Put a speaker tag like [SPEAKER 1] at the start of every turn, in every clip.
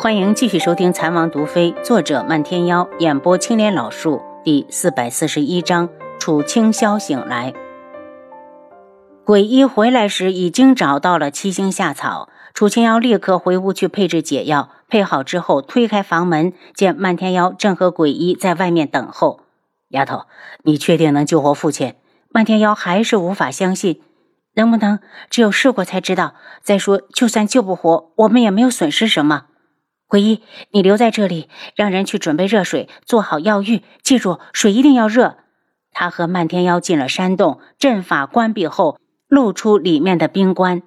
[SPEAKER 1] 欢迎继续收听《残王毒妃》，作者漫天妖，演播青莲老树，第四百四十一章：楚清霄醒来。鬼医回来时已经找到了七星下草，楚清瑶立刻回屋去配置解药，配好之后推开房门，见漫天妖正和鬼医在外面等候。丫头，你确定能救活父亲？漫天妖还是无法相信，能不能只有试过才知道？再说，就算救不活，我们也没有损失什么。鬼医，你留在这里，让人去准备热水，做好药浴。记住，水一定要热。他和漫天妖进了山洞，阵法关闭后，露出里面的冰棺。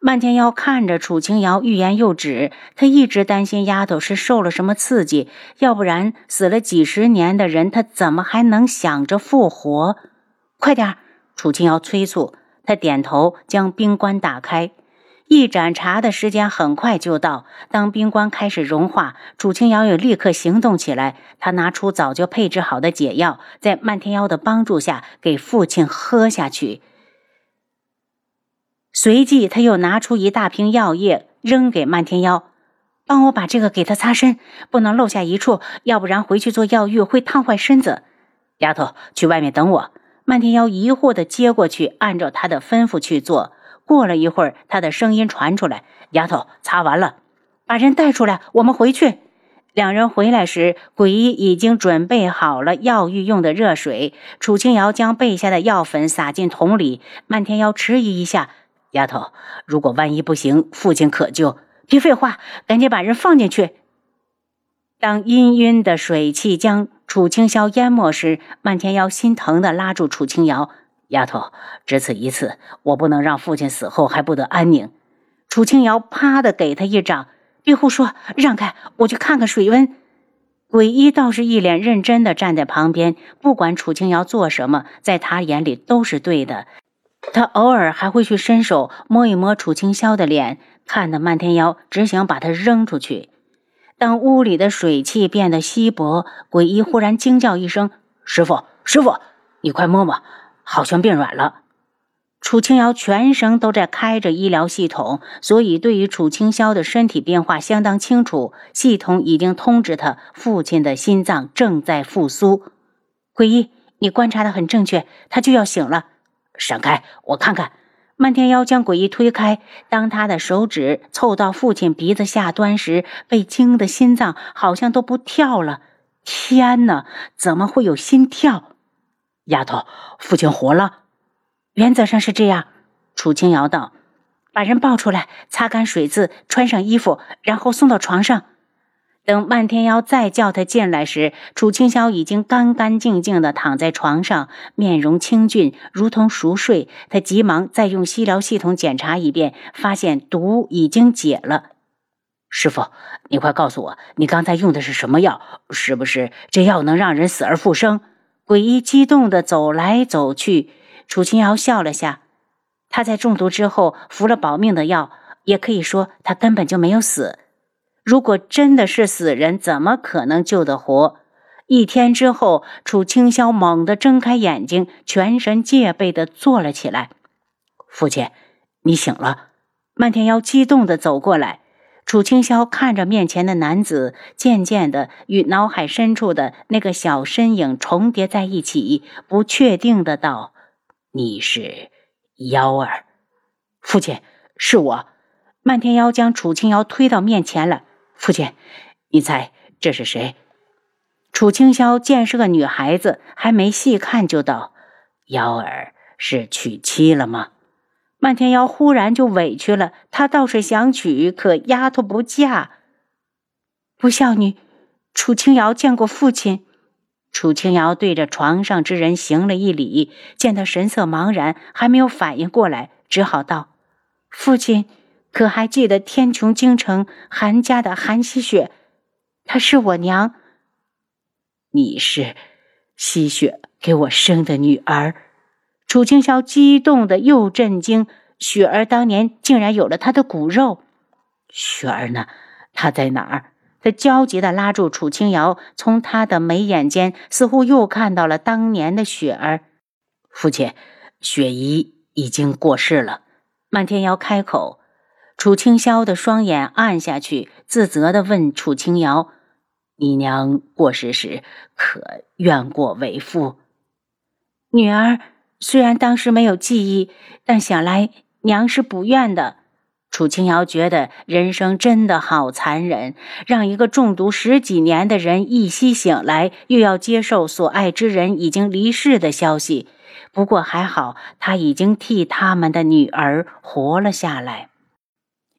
[SPEAKER 1] 漫天妖看着楚清瑶，欲言又止。他一直担心丫头是受了什么刺激，要不然死了几十年的人，他怎么还能想着复活？快点！楚清瑶催促。他点头，将冰棺打开。一盏茶的时间很快就到。当冰棺开始融化，楚清瑶也立刻行动起来。他拿出早就配置好的解药，在漫天妖的帮助下给父亲喝下去。随即，他又拿出一大瓶药液扔给漫天妖：“帮我把这个给他擦身，不能漏下一处，要不然回去做药浴会烫坏身子。”丫头，去外面等我。漫天妖疑惑的接过去，按照他的吩咐去做。过了一会儿，他的声音传出来：“丫头，擦完了，把人带出来，我们回去。”两人回来时，鬼医已经准备好了药浴用的热水。楚清瑶将备下的药粉撒进桶里。漫天妖迟疑一下：“丫头，如果万一不行，父亲可救……别废话，赶紧把人放进去。”当氤氲的水汽将楚清霄淹没时，漫天妖心疼地拉住楚清瑶。丫头，只此一次，我不能让父亲死后还不得安宁。楚清瑶啪的给他一掌，别胡说，让开，我去看看水温。鬼医倒是一脸认真的站在旁边，不管楚清瑶做什么，在他眼里都是对的。他偶尔还会去伸手摸一摸楚清霄的脸，看得漫天妖只想把他扔出去。当屋里的水汽变得稀薄，鬼医忽然惊叫一声：“师傅，师傅，你快摸摸！”好像变软了。楚清瑶全身都在开着医疗系统，所以对于楚清霄的身体变化相当清楚。系统已经通知他，父亲的心脏正在复苏。鬼医，你观察的很正确，他就要醒了。闪开，我看看。漫天妖将鬼医推开，当他的手指凑到父亲鼻子下端时，被惊的心脏好像都不跳了。天哪，怎么会有心跳？丫头，父亲活了，原则上是这样。楚清瑶道：“把人抱出来，擦干水渍，穿上衣服，然后送到床上。”等漫天妖再叫他进来时，楚清霄已经干干净净的躺在床上，面容清俊，如同熟睡。他急忙再用医疗系统检查一遍，发现毒已经解了。师傅，你快告诉我，你刚才用的是什么药？是不是这药能让人死而复生？鬼医激动地走来走去，楚清瑶笑了下。他在中毒之后服了保命的药，也可以说他根本就没有死。如果真的是死人，怎么可能救得活？一天之后，楚清霄猛地睁开眼睛，全神戒备地坐了起来。父亲，你醒了！漫天妖激动地走过来。楚清霄看着面前的男子，渐渐的与脑海深处的那个小身影重叠在一起，不确定的道：“你是妖儿，父亲是我。”漫天妖将楚清瑶推到面前了：“父亲，你猜这是谁？”楚清霄见是个女孩子，还没细看就道：“幺儿是娶妻了吗？”漫天妖忽然就委屈了，他倒是想娶，可丫头不嫁。不孝女，楚清瑶见过父亲。楚清瑶对着床上之人行了一礼，见他神色茫然，还没有反应过来，只好道：“父亲，可还记得天穹京城韩家的韩熙雪？她是我娘。你是熙雪给我生的女儿。”楚清霄激动的又震惊，雪儿当年竟然有了他的骨肉。雪儿呢？她在哪儿？他焦急的拉住楚清瑶，从他的眉眼间似乎又看到了当年的雪儿。父亲，雪姨已经过世了。漫天瑶开口。楚清霄的双眼暗下去，自责地问楚清瑶：“你娘过世时，可怨过为父？”
[SPEAKER 2] 女儿虽然当时没有记忆，但想来娘是不愿的。
[SPEAKER 1] 楚清瑶觉得人生真的好残忍，让一个中毒十几年的人一夕醒来，又要接受所爱之人已经离世的消息。不过还好，他已经替他们的女儿活了下来。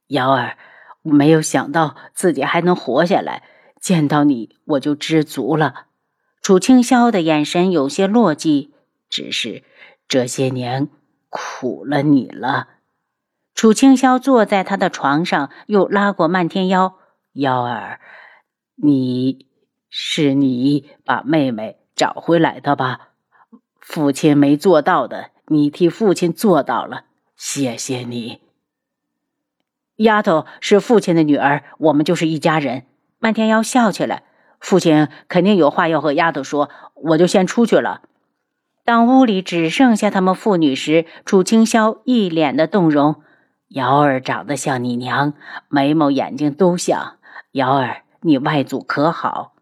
[SPEAKER 1] 瑶儿，我没有想到自己还能活下来，见到你我就知足了。楚清霄的眼神有些落寂，只是这些年苦了你了。楚清霄坐在他的床上，又拉过漫天妖。妖儿，你是你把妹妹找回来的吧？父亲没做到的，你替父亲做到了，谢谢你。丫头是父亲的女儿，我们就是一家人。漫天妖笑起来，父亲肯定有话要和丫头说，我就先出去了。当屋里只剩下他们父女时，楚清霄一脸的动容。瑶儿长得像你娘，眉毛眼睛都像。瑶儿，你外祖可好？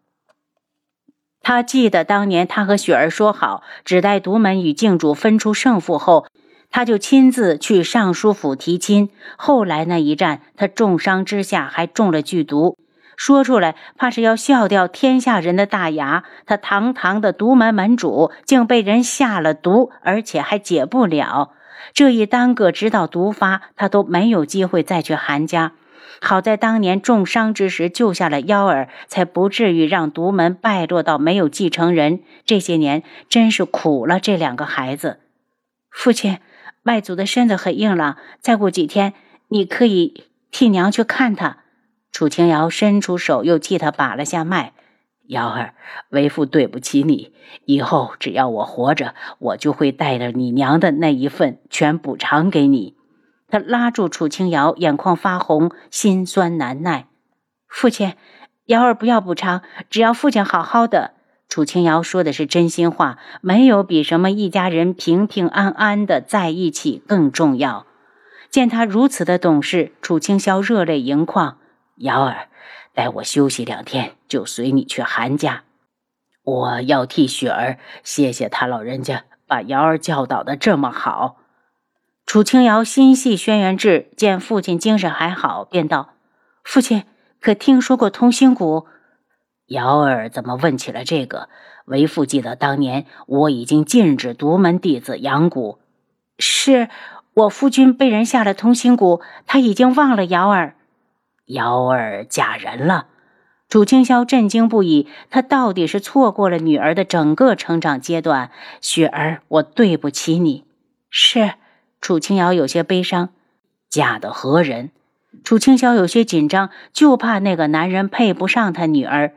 [SPEAKER 1] 他记得当年他和雪儿说好，只待独门与静主分出胜负后，他就亲自去尚书府提亲。后来那一战，他重伤之下还中了剧毒，说出来怕是要笑掉天下人的大牙。他堂堂的独门门主，竟被人下了毒，而且还解不了。这一耽搁，直到毒发，他都没有机会再去韩家。好在当年重伤之时救下了幺儿，才不至于让独门败落到没有继承人。这些年真是苦了这两个孩子。
[SPEAKER 2] 父亲，外祖的身子很硬朗，再过几天你可以替娘去看他。
[SPEAKER 1] 楚清瑶伸出手，又替他把了下脉。瑶儿，为父对不起你。以后只要我活着，我就会带着你娘的那一份全补偿给你。他拉住楚清瑶，眼眶发红，心酸难耐。
[SPEAKER 2] 父亲，瑶儿不要补偿，只要父亲好好的。
[SPEAKER 1] 楚清瑶说的是真心话，没有比什么一家人平平安安的在一起更重要。见他如此的懂事，楚清霄热泪盈眶。瑶儿。待我休息两天，就随你去韩家。我要替雪儿谢谢他老人家，把瑶儿教导的这么好。楚清瑶心系轩辕志，见父亲精神还好，便道：“
[SPEAKER 2] 父亲可听说过通心谷？”
[SPEAKER 1] 瑶儿怎么问起了这个？为父记得当年我已经禁止独门弟子养蛊。
[SPEAKER 2] 是我夫君被人下了通心蛊，他已经忘了瑶儿。
[SPEAKER 1] 瑶儿嫁人了，楚清霄震惊不已。他到底是错过了女儿的整个成长阶段。雪儿，我对不起你。
[SPEAKER 2] 是，
[SPEAKER 1] 楚清瑶有些悲伤。嫁的何人？楚清霄有些紧张，就怕那个男人配不上他女儿。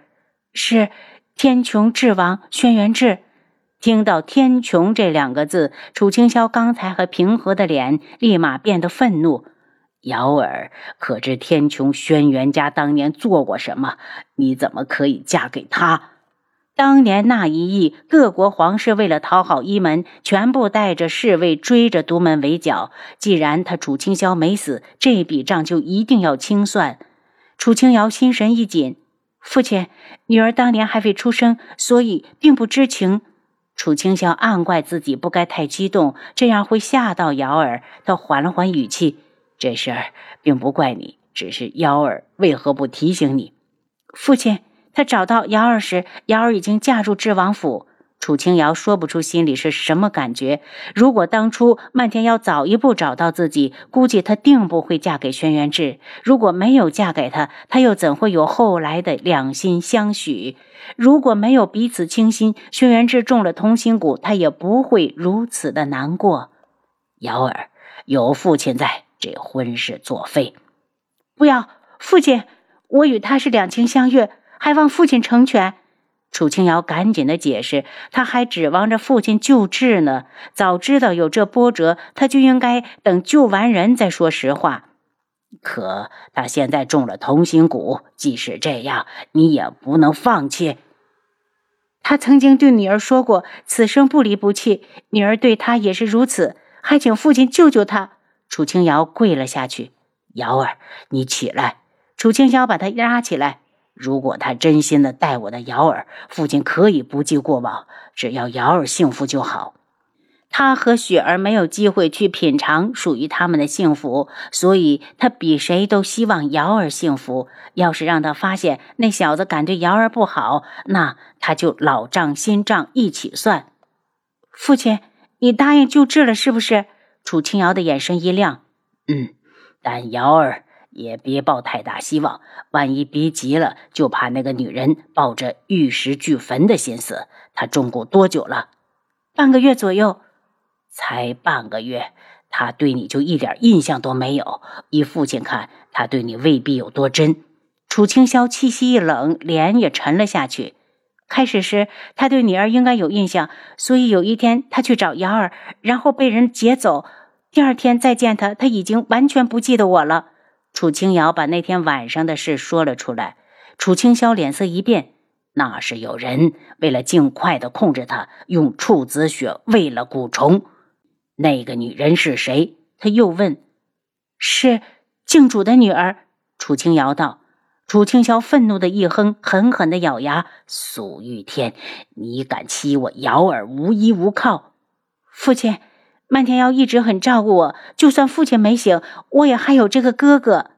[SPEAKER 2] 是天穹智王轩辕志。
[SPEAKER 1] 听到“天穹”这两个字，楚清霄刚才和平和的脸立马变得愤怒。瑶儿，可知天穹轩辕家当年做过什么？你怎么可以嫁给他？当年那一役，各国皇室为了讨好一门，全部带着侍卫追着独门围剿。既然他楚清霄没死，这笔账就一定要清算。
[SPEAKER 2] 楚清瑶心神一紧，父亲，女儿当年还未出生，所以并不知情。
[SPEAKER 1] 楚清霄暗怪自己不该太激动，这样会吓到瑶儿。他缓了缓语气。这事儿并不怪你，只是瑶儿为何不提醒你？
[SPEAKER 2] 父亲，他找到瑶儿时，瑶儿已经嫁入智王府。
[SPEAKER 1] 楚清瑶说不出心里是什么感觉。如果当初漫天要早一步找到自己，估计她定不会嫁给轩辕志。如果没有嫁给他，他又怎会有后来的两心相许？如果没有彼此倾心，轩辕志中了同心蛊，他也不会如此的难过。瑶儿，有父亲在。这婚事作废！
[SPEAKER 2] 不要，父亲，我与他是两情相悦，还望父亲成全。
[SPEAKER 1] 楚清瑶赶紧的解释，他还指望着父亲救治呢。早知道有这波折，他就应该等救完人再说实话。可他现在中了同心蛊，即使这样，你也不能放弃。
[SPEAKER 2] 他曾经对女儿说过，此生不离不弃，女儿对他也是如此，还请父亲救救他。
[SPEAKER 1] 楚清瑶跪了下去，瑶儿，你起来！楚清霄把他拉起来。如果他真心的待我的瑶儿，父亲可以不计过往，只要瑶儿幸福就好。他和雪儿没有机会去品尝属于他们的幸福，所以他比谁都希望瑶儿幸福。要是让他发现那小子敢对瑶儿不好，那他就老账新账一起算。
[SPEAKER 2] 父亲，你答应救治了是不是？楚清瑶的眼神一亮。
[SPEAKER 1] 嗯，但瑶儿。也别抱太大希望，万一逼急了，就怕那个女人抱着玉石俱焚的心思。她中蛊多久了？
[SPEAKER 2] 半个月左右。
[SPEAKER 1] 才半个月，她对你就一点印象都没有。依父亲看，她对你未必有多真。
[SPEAKER 2] 楚清霄气息一冷，脸也沉了下去。开始时，他对女儿应该有印象，所以有一天他去找瑶儿，然后被人劫走。第二天再见他，他已经完全不记得我了。
[SPEAKER 1] 楚清瑶把那天晚上的事说了出来，楚清霄脸色一变，那是有人为了尽快的控制他，用处子血喂了蛊虫。那个女人是谁？他又问。
[SPEAKER 2] 是靖主的女儿。
[SPEAKER 1] 楚清瑶道。楚清霄愤怒的一哼，狠狠的咬牙：“苏玉天，你敢欺我瑶儿无依无靠？
[SPEAKER 2] 父亲。”漫天妖一直很照顾我，就算父亲没醒，我也还有这个哥哥。